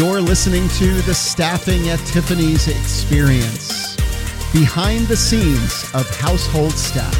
You're listening to the Staffing at Tiffany's experience, behind the scenes of household staff.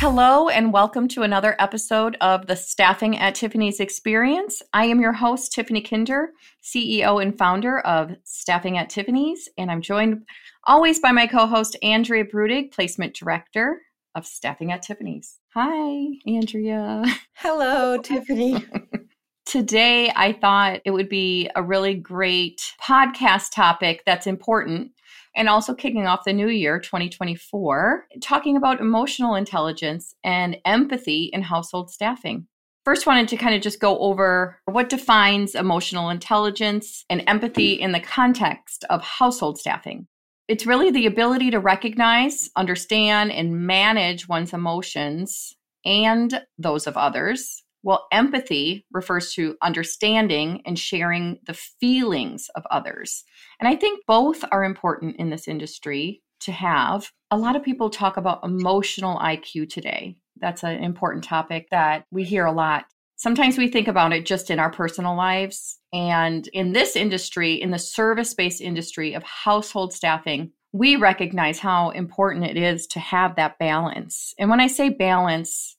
Hello, and welcome to another episode of the Staffing at Tiffany's experience. I am your host, Tiffany Kinder, CEO and founder of Staffing at Tiffany's, and I'm joined always by my co host, Andrea Brudig, Placement Director of Staffing at Tiffany's. Hi, Andrea. Hello, Tiffany. Today, I thought it would be a really great podcast topic that's important and also kicking off the new year 2024, talking about emotional intelligence and empathy in household staffing. First, wanted to kind of just go over what defines emotional intelligence and empathy in the context of household staffing. It's really the ability to recognize, understand, and manage one's emotions and those of others well, empathy refers to understanding and sharing the feelings of others. And I think both are important in this industry to have. A lot of people talk about emotional IQ today. That's an important topic that we hear a lot. Sometimes we think about it just in our personal lives. And in this industry, in the service based industry of household staffing, we recognize how important it is to have that balance. And when I say balance,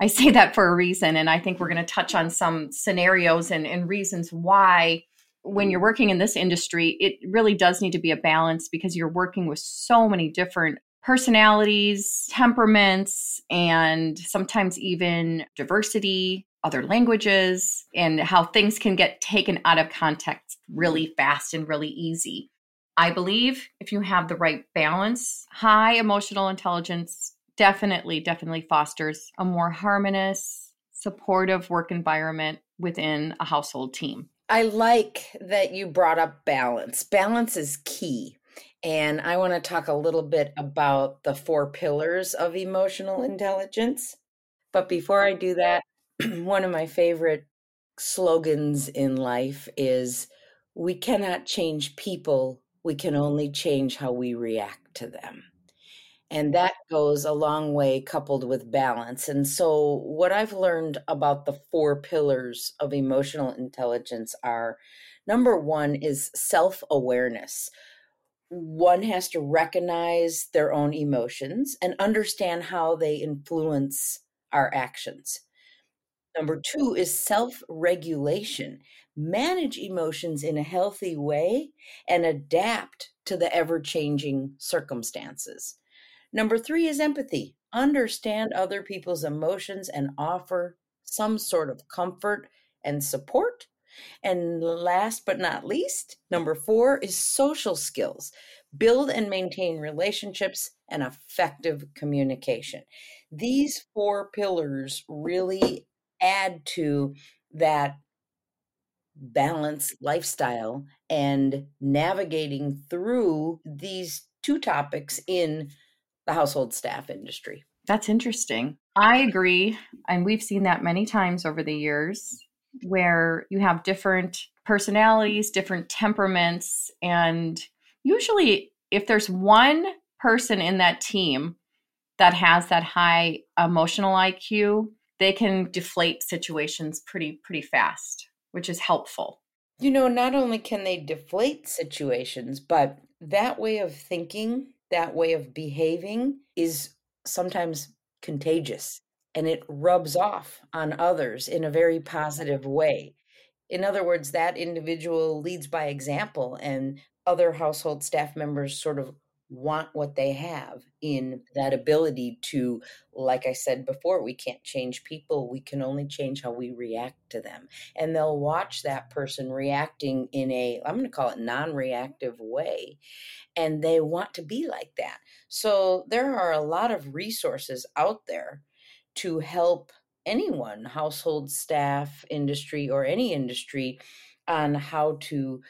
I say that for a reason. And I think we're going to touch on some scenarios and, and reasons why, when you're working in this industry, it really does need to be a balance because you're working with so many different personalities, temperaments, and sometimes even diversity, other languages, and how things can get taken out of context really fast and really easy. I believe if you have the right balance, high emotional intelligence, definitely, definitely fosters a more harmonious, supportive work environment within a household team. I like that you brought up balance. Balance is key. And I want to talk a little bit about the four pillars of emotional intelligence. But before I do that, one of my favorite slogans in life is we cannot change people, we can only change how we react to them. And that goes a long way coupled with balance. And so, what I've learned about the four pillars of emotional intelligence are number one is self awareness. One has to recognize their own emotions and understand how they influence our actions. Number two is self regulation. Manage emotions in a healthy way and adapt to the ever changing circumstances. Number three is empathy. Understand other people's emotions and offer some sort of comfort and support. And last but not least, number four is social skills. Build and maintain relationships and effective communication. These four pillars really add to that balanced lifestyle and navigating through these two topics in the household staff industry. That's interesting. I agree. And we've seen that many times over the years where you have different personalities, different temperaments. And usually, if there's one person in that team that has that high emotional IQ, they can deflate situations pretty pretty fast, which is helpful. You know, not only can they deflate situations, but that way of thinking that way of behaving is sometimes contagious and it rubs mm. off on others in a very positive way. In other words, that individual leads by example, and other household staff members sort of want what they have in that mm-hmm. ability to like i said before we can't change people we can only change how we react to them. And they'll watch that person reacting in a i'm going to call it non-reactive way and they want to be like that. So there are a lot of resources out there to help anyone household staff industry or any industry on how to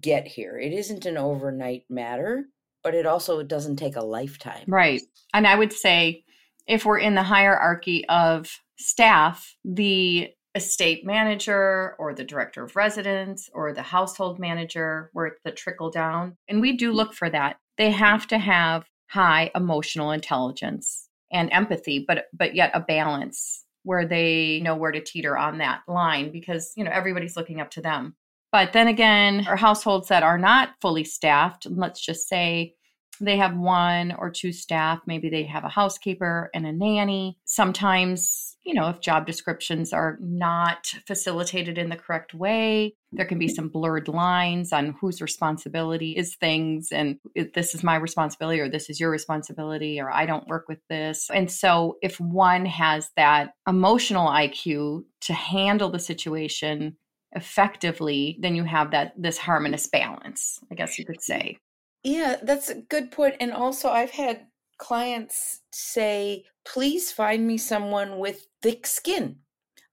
get here. It isn't an overnight matter but it also doesn't take a lifetime. Right. And I would say if we're in the hierarchy of staff, the estate manager or the director of residence or the household manager, where it's the trickle down. And we do look for that. They have to have high emotional intelligence and empathy, but but yet a balance where they know where to teeter on that line because you know everybody's looking up to them. But then again, our households that are not fully staffed, let's just say they have one or two staff, maybe they have a housekeeper and a nanny. Sometimes, you know, if job descriptions are not facilitated in the correct way, there can be some blurred lines on whose responsibility is things and this is my responsibility or this is your responsibility or I don't work with this. And so if one has that emotional IQ to handle the situation effectively, then you have that this harmonious balance, I guess you could say. Yeah, that's a good point. And also, I've had clients say, please find me someone with thick skin.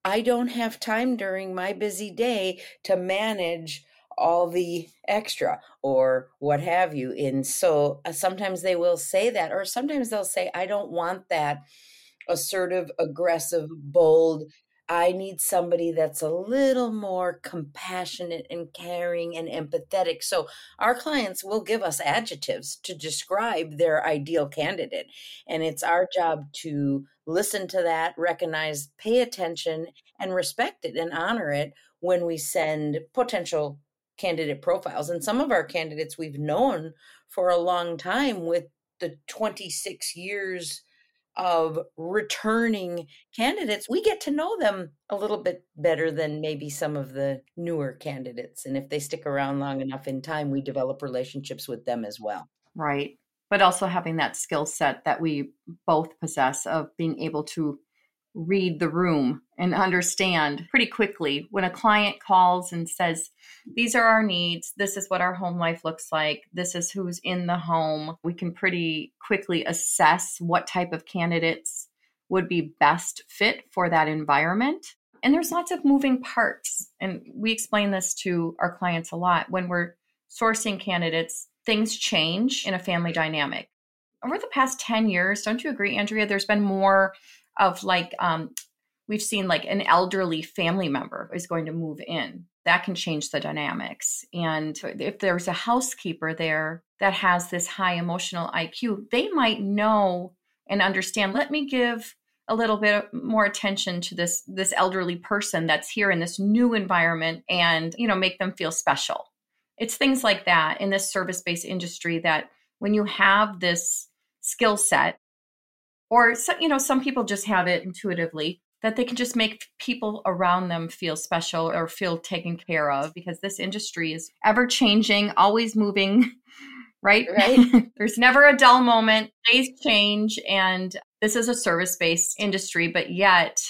I don't have time during my busy day to manage all the extra or what have you. And so uh, sometimes they will say that, or sometimes they'll say, I don't want that assertive, aggressive, bold I need somebody that's a little more compassionate and caring and empathetic. So, our clients will give us adjectives to describe their ideal candidate. And it's our job to listen to that, recognize, pay attention, and respect it and honor it when we send potential candidate profiles. And some of our candidates we've known for a long time with the 26 years of returning candidates, we get to know them a little bit better than maybe some of the newer candidates. And if they stick around long enough in time, we develop relationships with them as well. Right. But also having that skill set that we both possess of being able to read the room and understand pretty quickly when a client calls and says, These are our needs. This is what our home life looks like. This is who's in the home. We can pretty quickly assess what type of candidates would be best fit for that environment. And there's lots of moving parts. And we explain this to our clients a lot. When we're sourcing candidates, things change in a family dynamic. Over the past 10 years, don't you agree, Andrea? There's been more of like um, we've seen like an elderly family member is going to move in. That can change the dynamics. And if there's a housekeeper there that has this high emotional iq they might know and understand let me give a little bit more attention to this this elderly person that's here in this new environment and you know make them feel special. It's things like that in this service based industry that when you have this skill set or you know some people just have it intuitively that they can just make people around them feel special or feel taken care of because this industry is ever changing always moving right? Right. There's never a dull moment. Days change and this is a service based industry but yet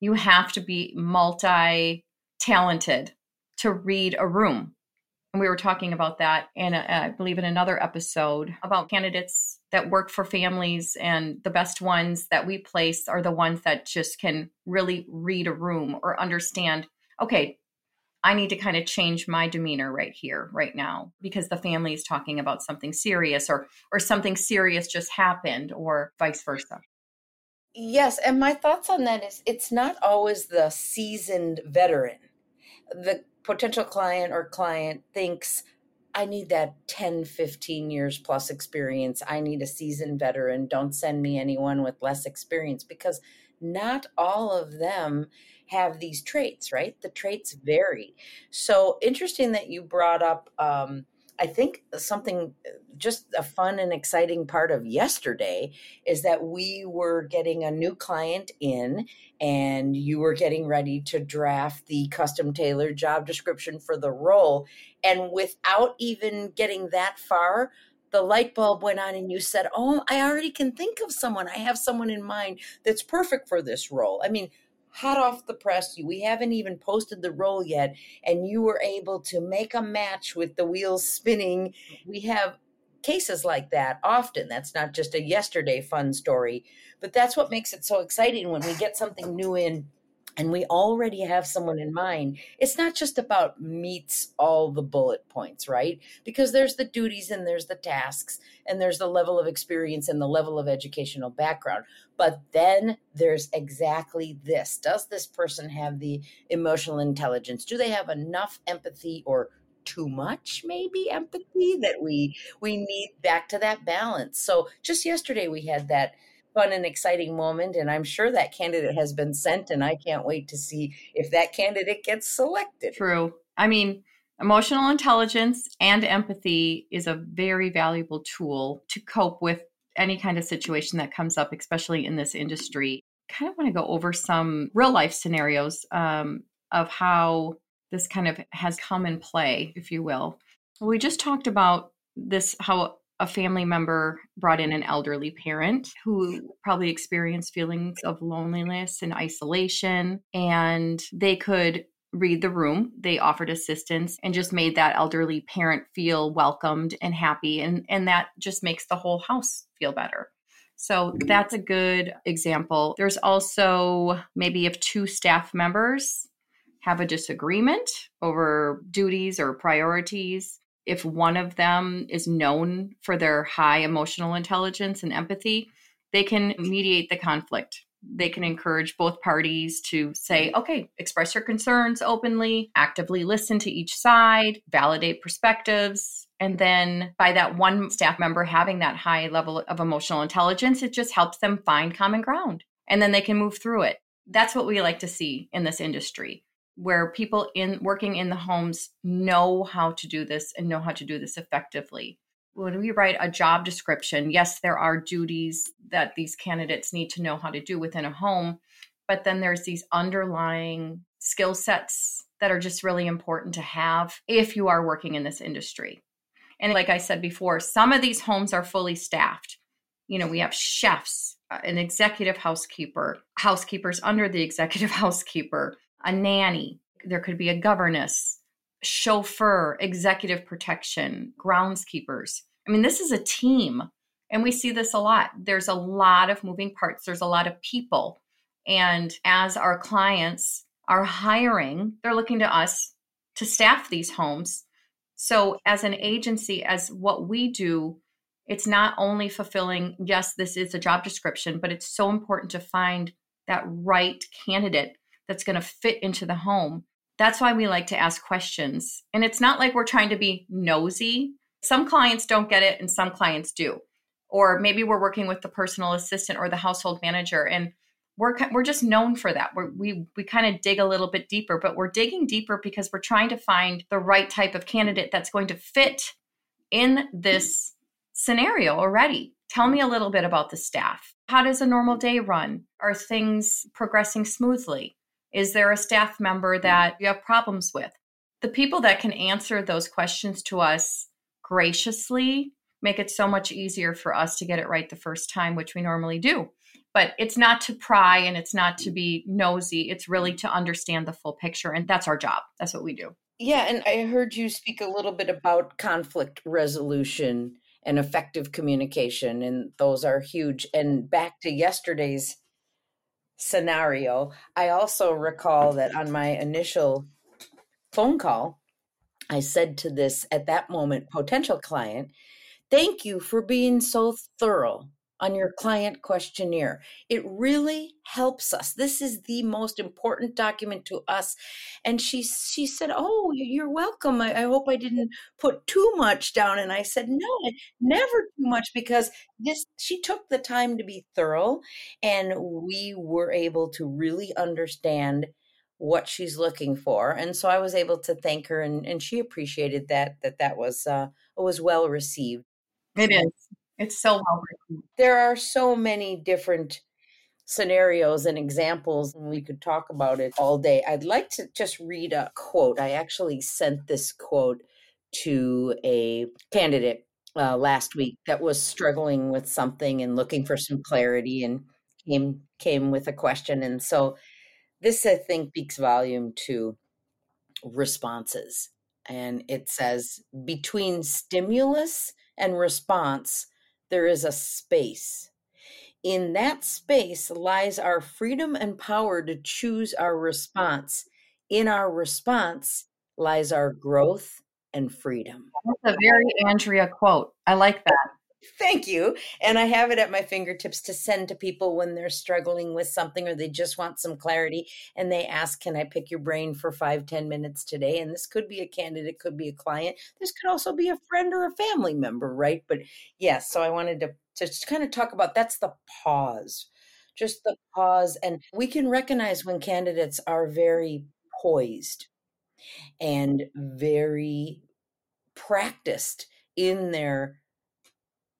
you have to be multi talented to read a room. And we were talking about that in, a, I believe, in another episode about candidates that work for families. And the best ones that we place are the ones that just can really read a room or understand, okay, I need to kind of change my demeanor right here, right now, because the family is talking about something serious or or something serious just happened or vice versa. Yes, and my thoughts on that is it's not always the seasoned veteran. The potential client or client thinks I need that 10, 15 years plus experience. I need a seasoned veteran. Don't send me anyone with less experience because not all of them have these traits, right? The traits vary. So interesting that you brought up um, I think something just a fun and exciting part of yesterday is that we were getting a new client in and you were getting ready to draft the custom tailored job description for the role. And without even getting that far, the light bulb went on and you said, Oh, I already can think of someone. I have someone in mind that's perfect for this role. I mean, hot off the press. We haven't even posted the role yet, and you were able to make a match with the wheels spinning. We have cases like that often. That's not just a yesterday fun story, but that's what makes it so exciting when we get something new in and we already have someone in mind, it's not just about meets all the bullet points, right? Because there's the duties and there's the tasks and there's the level of experience and the level of educational background. But then there's exactly this Does this person have the emotional intelligence? Do they have enough empathy or too much maybe empathy that we we need back to that balance so just yesterday we had that fun and exciting moment. And I'm sure that candidate has been sent, and I can't wait to see if that candidate gets selected. True. I mean, Emotional intelligence and empathy is a very valuable tool to cope with any kind of situation that comes up, especially in this industry. Kind of want to go over some real life scenarios um, of how this kind of has come in play, if you will. We just talked about this how a family member brought in an elderly parent who probably experienced feelings of loneliness and isolation, and they could read the room. They offered assistance and just made that elderly parent feel welcomed and happy. And, and that just makes the whole house feel better. So mm-hmm. that's a good example. There's also maybe if two staff members have a disagreement over duties or priorities, if one of them is known for their high emotional intelligence and empathy, they can mm-hmm. mediate the conflict they can encourage both parties to say, mm-hmm. okay, express your concerns openly, actively listen to each side, validate perspectives. And then by that one staff member having that high level of emotional intelligence, it just helps them find common ground and then they can move through it. That's what we like to see in this industry where people in working in the homes know how to do this and know how to do this effectively when we write a job description, yes, there are duties that these candidates need to know how to do within a home, but then there's these underlying skill sets that are just really important to have if you are working in this industry. And like I said before, some of these homes are fully staffed. You know, we have chefs, uh, an executive housekeeper, housekeepers under the executive housekeeper, a nanny, there could be a governess, chauffeur, executive protection, groundskeepers. I mean, this is a team. And we see this a lot. There's a lot of moving parts, there's a lot of people. And as our clients are hiring, they're looking to us to staff these homes. So, as an agency, as what we do, it's not only fulfilling, yes, this is a job description, but it's so important to find that right candidate that's going to fit into the home that's why we like to ask questions. And it's not like we're trying to be nosy. Some clients don't get it and some clients do. Or maybe we're working with the personal assistant or the household manager and we're we're just known for that. We're, we we kind of dig a little bit deeper, but we're digging deeper because we're trying to find the right type of candidate that's going to fit in this scenario already. Tell me a little bit about the staff. How does a normal day run? Are things progressing smoothly? Is there a staff member mm-hmm. that you have problems with? The people that can answer those questions to us graciously make it so much easier for us to get it right the first time, which we normally do. But it's not to pry and it's not to be nosy. It's really mm-hmm. to understand the full picture. And that's our job. That's what we do. Yeah. And I heard you speak a little bit about conflict resolution and effective communication. And those are huge. And back to yesterday's scenario. I also recall that on my initial phone call, I said to this at that moment potential client, Thank you for being so thorough on your client questionnaire. It really helps us. This is the most important document to us. And she she said, "Oh, you're welcome. I, I hope I didn't put too much down." And I said, "No, never too much because this." She took the time to be thorough, and we were able to really understand what she's looking for and so i was able to thank her and, and she appreciated that that that was uh was well received it is it's so well written. There are so many different scenarios and examples, and we could talk about it all day. I'd like to just read a quote. I actually sent this quote to a candidate uh, last week that was struggling with something and looking for some clarity and came came with a question and so this i think speaks volume to responses and it says between stimulus and response there is a space. In that space lies our freedom and power to choose our response. In our response lies our growth and freedom. That's a very Andrea quote. I like that. Thank you. And I have it at my fingertips to send to people when they're struggling with something or they just want some clarity and they ask, Can I pick your brain for five, ten minutes today? And this could be a candidate, could be a client. This could also be a friend or a family member, right? But yes, so I wanted to, to just kind of talk about that's the pause, just the pause. And we can recognize when candidates are very poised and very practiced in their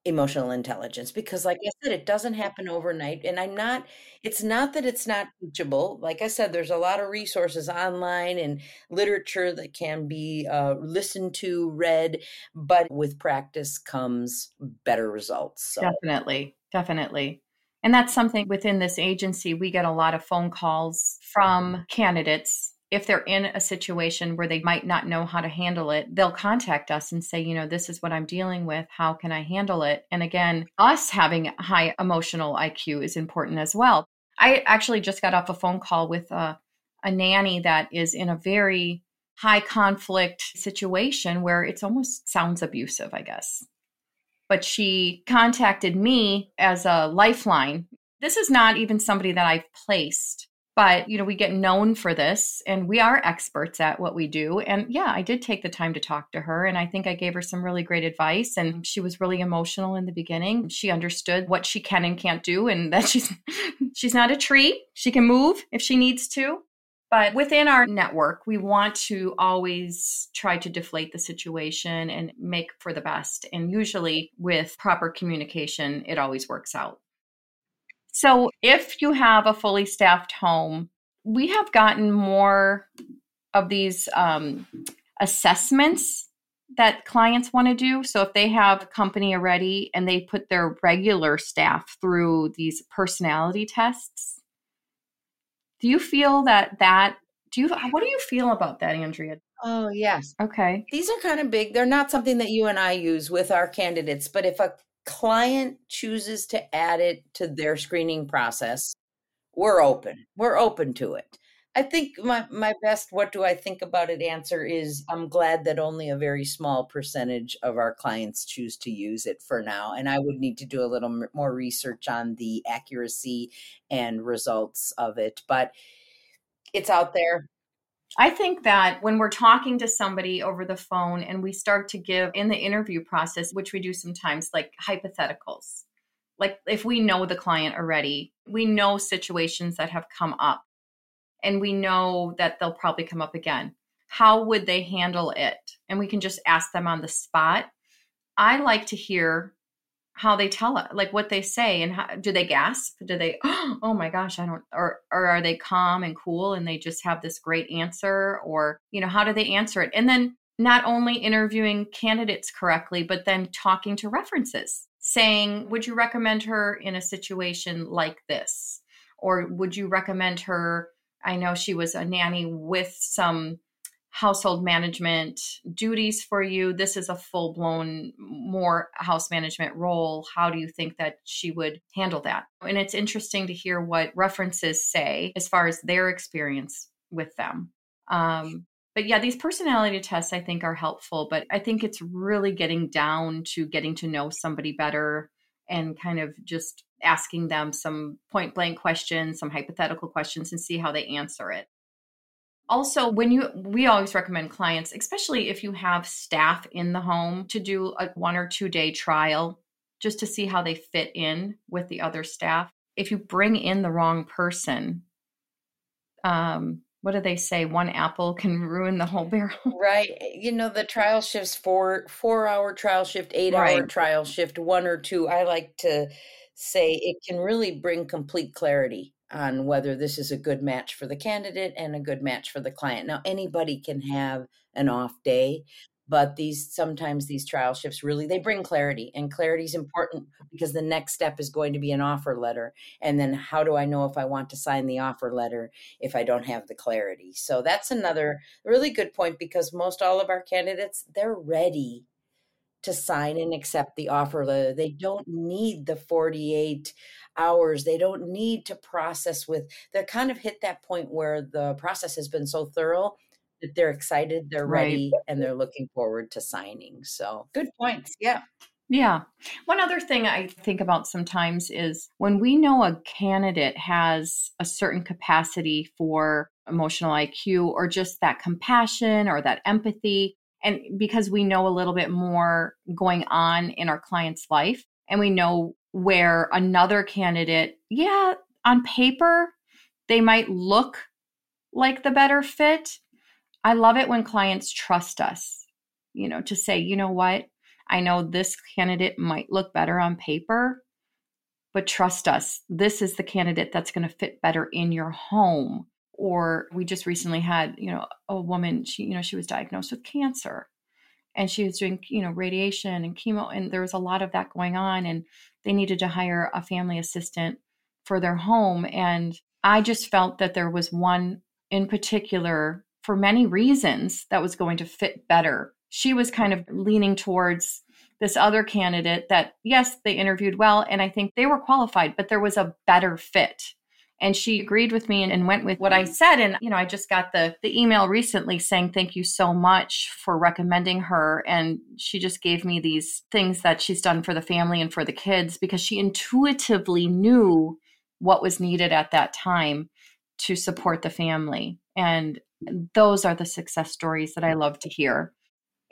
emotional intelligence because like i said it doesn't happen overnight and i'm not it's not that it's not teachable like i said there's a lot of resources online and literature that can be uh, listened to read but with practice comes better results so. definitely definitely and that's something within this agency we get a lot of phone calls from candidates if they're in a situation where they might not know how to handle it, they'll contact us and say, you know, this is what I'm dealing with. How can I handle it? And again, us having high emotional IQ is important as well. I actually just got off a phone call with a, a nanny that is in a very high conflict situation where it's almost sounds abusive, I guess. But she contacted me as a lifeline. This is not even somebody that I've placed but you know we get known for this and we are experts at what we do. And yeah i did take the time to talk to her and i think i gave her some really great advice and she was really emotional in the beginning. She understood what she can and can't do and that she's she's not a tree. She can move if she needs to. But within our network we want to always try to deflate the situation and make for the best. And usually with proper communication it always works out so if you have a fully staffed home, we have gotten more of these um, assessments that clients want to do. So if they have a company already and they put their regular staff through these personality tests, do you feel that that do you what do you feel about that, Andrea? Oh, yes. Okay. These are kind of big. They're not something that you and I use with our candidates, but if a client chooses to add it to their screening process, we're open. We're open to it. I think my, my best what do I think about it answer is I'm glad that only a very small percentage of our clients choose to use it for now. And I would need to do a little more research on the accuracy and results of it. But it's out there. I think that when we're talking to somebody over the phone and we start to give in the interview process, which we do sometimes, like hypotheticals, like if we know the client already, we know situations that have come up and we know that they'll probably come up again. How would they handle it? And we can just ask them on the spot. I like to hear how they tell it, like what they say, and how, do they gasp? Do they, oh my gosh, I don't, or or are they calm and cool and they just have this great answer, or you know, how do they answer it? And then not only interviewing candidates correctly, but then talking to references, saying, would you recommend her in a situation like this, or would you recommend her? I know she was a nanny with some household management duties for you. This is a full blown, more house management role. How do you think that she would handle that? And it's interesting to hear what references say as far as their experience with them. Um, but yeah, these personality tests I think are helpful, but I think it's really getting down to getting to know somebody better and kind of just asking them some point blank questions, some hypothetical questions, and see how they answer it also when you we always recommend clients especially if you have staff in the home to do a one or two day trial just to see how they fit in with the other staff. If you bring in the wrong person um what do they say? One apple can ruin the whole barrel. Right you know the trial shifts four four hour trial shift eight right. hour trial shift one or two. I like to say it can really bring complete clarity on whether this is a good match for the candidate and a good match for the client. Now, anybody can have an off day, but these sometimes these trial shifts really they bring clarity and clarity is important because the next step is going to be an offer letter and then how do i know if i want to sign the offer letter if i don't have the clarity so that's another really good point because most all of our candidates they're ready to sign and accept the offer letter they don't need the 48 hours. They don't need to process with, they're kind of hit that point where the process has been so thorough that they're excited, they're ready, right. and they're looking forward to signing. So good points. Yeah. Yeah. One other thing I think about sometimes is when we know a candidate has a certain capacity for emotional IQ or just that compassion or that empathy, and because we know a little bit more going on in our client's life and we know where another candidate, yeah, on paper, they might look like the better fit. I love it when clients trust us, you know, to say, you know what, I know this candidate might look better on paper, but trust us, this is the candidate that's going to fit better in your home. Or we just recently had, you know, a woman, she, you know, she was diagnosed with cancer and she was doing, you know, radiation and chemo, and there was a lot of that going on. And they needed to hire a family assistant for their home. And I just felt that there was one in particular, for many reasons, that was going to fit better. She was kind of leaning towards this other candidate that, yes, they interviewed well, and I think they were qualified, but there was a better fit. And she agreed with me and, and went with what I said. And, you know, I just got the, the email recently saying, thank you so much for recommending her. And she just gave me these things that she's done for the family and for the kids because she intuitively knew what was needed at that time to support the family. And those are the success stories that I love to hear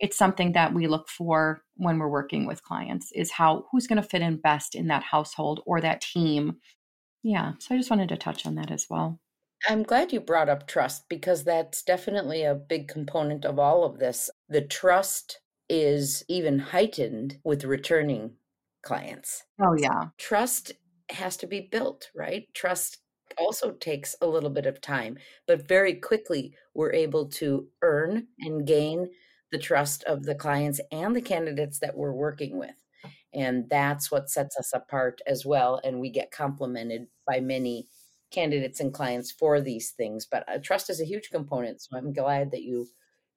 it's something that we look for when we're working with clients is how who's going to fit in best in that household or that team yeah so i just wanted to touch on that as well. I'm glad you brought up trust because that's definitely a big component of all of this. The trust is even heightened with returning clients. Oh yeah. Trust has to be built right? Trust also takes a little bit of time but very quickly we're able to earn and gain the trust of the clients and the candidates that we're working with. And that's what sets us apart as well. And we get complimented by many candidates and clients for these things. But uh, trust is a huge component. So I'm glad that you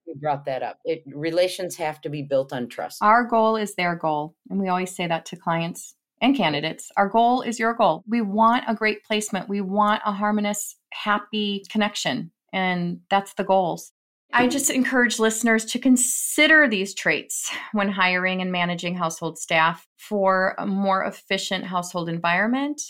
you brought that up. It, relations have to be built on trust. Our goal is their goal. And we always say that to clients and candidates. Our goal is your goal. We want a great placement. We want a harmonious, happy connection. And that's the goals. I just encourage listeners to consider these traits when hiring and managing household staff for a more efficient household environment.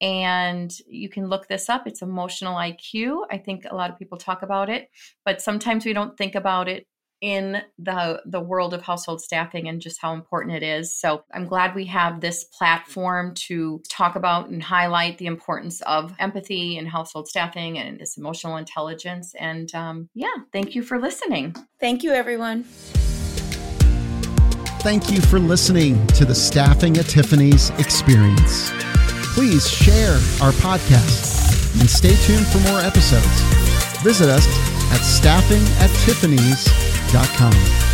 And you can look this up. It's emotional IQ. I think a lot of people talk about it, but sometimes we don't think about it in the the world of household staffing and just how important it is. So I'm glad we have this platform to talk about and highlight the importance of empathy in household staffing and this emotional intelligence. And um, yeah, thank you for listening. Thank you, everyone. Thank you for listening to the Staffing at Tiffany's experience. Please share our podcast and stay tuned for more episodes. Visit us at staffingattiffany's.com.